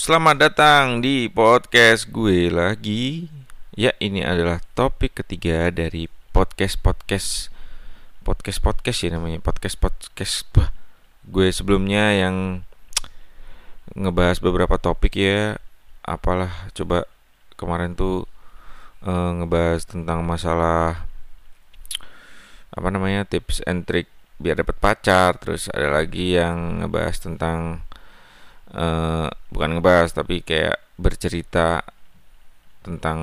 Selamat datang di podcast gue lagi. Ya, ini adalah topik ketiga dari podcast podcast podcast podcast ya namanya podcast podcast. Gue sebelumnya yang ngebahas beberapa topik ya. Apalah, coba kemarin tuh uh, ngebahas tentang masalah apa namanya tips and trick biar dapat pacar. Terus ada lagi yang ngebahas tentang uh, bukan ngebahas tapi kayak bercerita tentang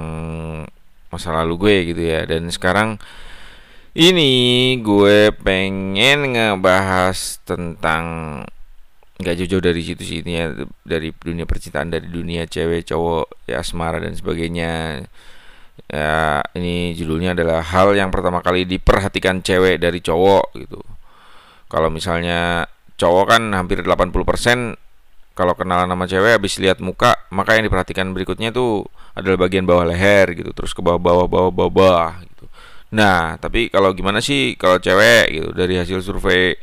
masa lalu gue gitu ya. Dan sekarang ini gue pengen ngebahas tentang nggak jauh-jauh dari situ ini ya dari dunia percintaan dari dunia cewek cowok ya asmara dan sebagainya. Ya ini judulnya adalah hal yang pertama kali diperhatikan cewek dari cowok gitu. Kalau misalnya cowok kan hampir 80% kalau kenalan sama cewek habis lihat muka maka yang diperhatikan berikutnya tuh adalah bagian bawah leher gitu terus ke bawah bawah bawah bawah, bawah gitu. Nah tapi kalau gimana sih kalau cewek gitu dari hasil survei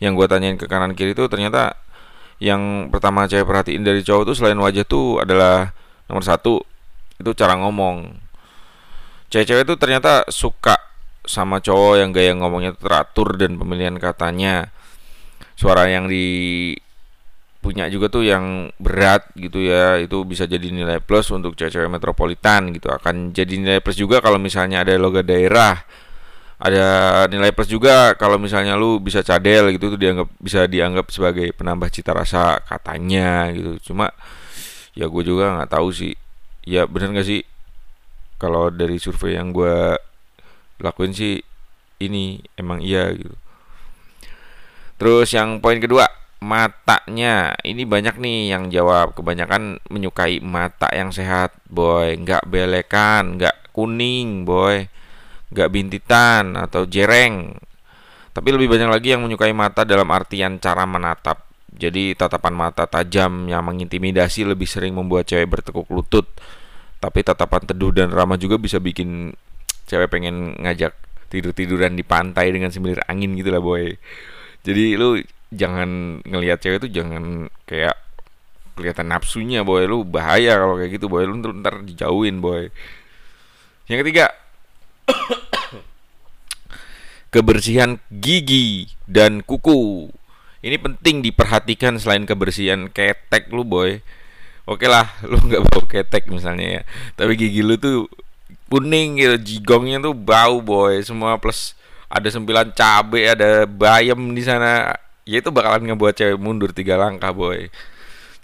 yang gue tanyain ke kanan kiri tuh ternyata yang pertama cewek perhatiin dari cowok tuh selain wajah tuh adalah nomor satu itu cara ngomong. Cewek-cewek tuh ternyata suka sama cowok yang gaya ngomongnya teratur dan pemilihan katanya. Suara yang di punya juga tuh yang berat gitu ya itu bisa jadi nilai plus untuk cewek-cewek metropolitan gitu. Akan jadi nilai plus juga kalau misalnya ada logo daerah ada nilai plus juga kalau misalnya lu bisa cadel gitu tuh dianggap bisa dianggap sebagai penambah cita rasa katanya gitu. Cuma ya gue juga nggak tahu sih. Ya bener nggak sih? Kalau dari survei yang gue lakuin sih ini emang iya gitu. Terus yang poin kedua matanya. Ini banyak nih yang jawab. Kebanyakan menyukai mata yang sehat boy. Nggak belekan nggak kuning boy. Nggak bintitan atau jereng. Tapi lebih banyak lagi yang menyukai mata dalam artian cara menatap. Jadi tatapan mata tajam yang mengintimidasi lebih sering membuat cewek bertekuk lutut. Tapi tatapan teduh dan ramah juga bisa bikin cewek pengen ngajak tidur-tiduran di pantai dengan semilir angin gitu lah boy. Jadi lu jangan ngelihat cewek itu jangan kayak kelihatan nafsunya boy. Lu bahaya kalau kayak gitu boy. Lu ntar, ntar dijauhin boy. Yang ketiga kebersihan gigi dan kuku. Ini penting diperhatikan selain kebersihan ketek lu boy. Oke lah lu nggak bau ketek misalnya ya. Tapi gigi lu tuh kuning gitu jigongnya tuh bau boy. Semua plus ada sembilan cabe ada bayam di sana ya itu bakalan ngebuat cewek mundur tiga langkah boy.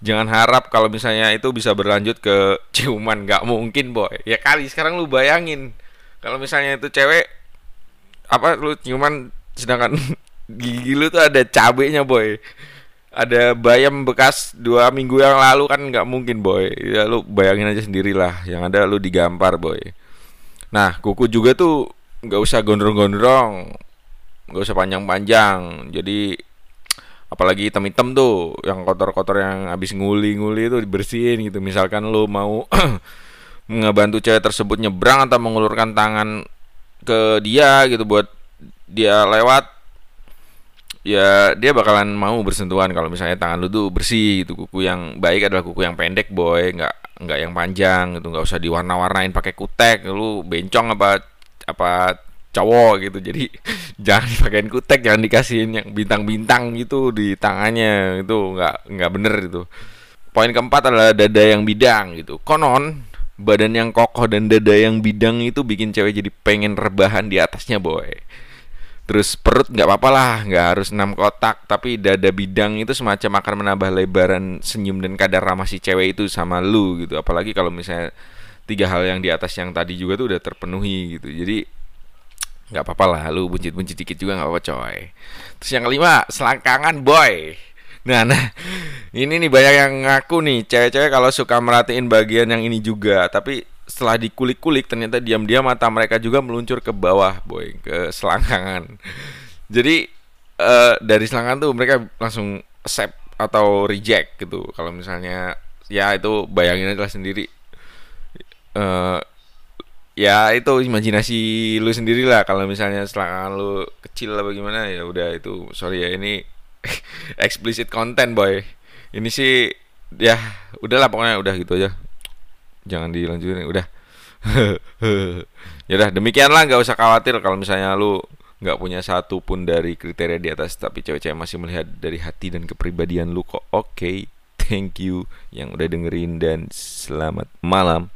Jangan harap kalau misalnya itu bisa berlanjut ke ciuman nggak mungkin boy. Ya kali sekarang lu bayangin. Kalau misalnya itu cewek apa lu ciuman sedangkan gigi lu tuh ada cabenya boy. Ada bayam bekas dua minggu yang lalu kan nggak mungkin boy. Ya lu bayangin aja sendirilah. Yang ada lu digampar boy. Nah kuku juga tuh nggak usah gondrong-gondrong. Nggak usah panjang-panjang. Jadi apalagi hitam-hitam tuh yang kotor-kotor yang habis nguli-nguli itu dibersihin gitu. Misalkan lo mau ngebantu cewek tersebut nyebrang atau mengulurkan tangan ke dia gitu buat dia lewat ya dia bakalan mau bersentuhan kalau misalnya tangan lu tuh bersih itu kuku yang baik adalah kuku yang pendek boy. Nggak nggak yang panjang gitu. Nggak usah diwarna-warnain pakai kutek. Lu bencong apa apa cowok gitu. Jadi jangan dipakein kutek jangan dikasihin yang bintang-bintang gitu di tangannya. Itu nggak nggak bener itu. Poin keempat adalah dada yang bidang gitu. Konon badan yang kokoh dan dada yang bidang itu bikin cewek jadi pengen rebahan di atasnya boy. Terus perut nggak apa-apa lah nggak harus enam kotak. Tapi dada bidang itu semacam akan menambah lebaran senyum dan kadar ramah si cewek itu sama lu gitu. Apalagi kalau misalnya tiga hal yang di atas yang tadi juga tuh udah terpenuhi gitu. Jadi nggak apa-apa lah lu buncit-buncit dikit juga nggak apa-apa coy. Terus yang kelima selangkangan boy. Nah nah ini nih banyak yang ngaku nih cewek-cewek kalau suka merhatiin bagian yang ini juga tapi setelah dikulik-kulik ternyata diam-diam mata mereka juga meluncur ke bawah boy ke selangkangan. Jadi uh, dari selangkangan tuh mereka langsung accept atau reject gitu. Kalau misalnya ya itu bayangin aja sendiri. Uh, ya itu imajinasi lu sendiri lah kalau misalnya selangkangan lu kecil lah bagaimana ya udah itu sorry ya ini explicit content boy. Ini sih ya udahlah pokoknya udah gitu aja. Jangan dilanjutin udah. Ya udah demikianlah nggak usah khawatir kalau misalnya lu nggak punya satu pun dari kriteria di atas tapi cewek-cewek masih melihat dari hati dan kepribadian lu kok oke okay, thank you yang udah dengerin dan selamat malam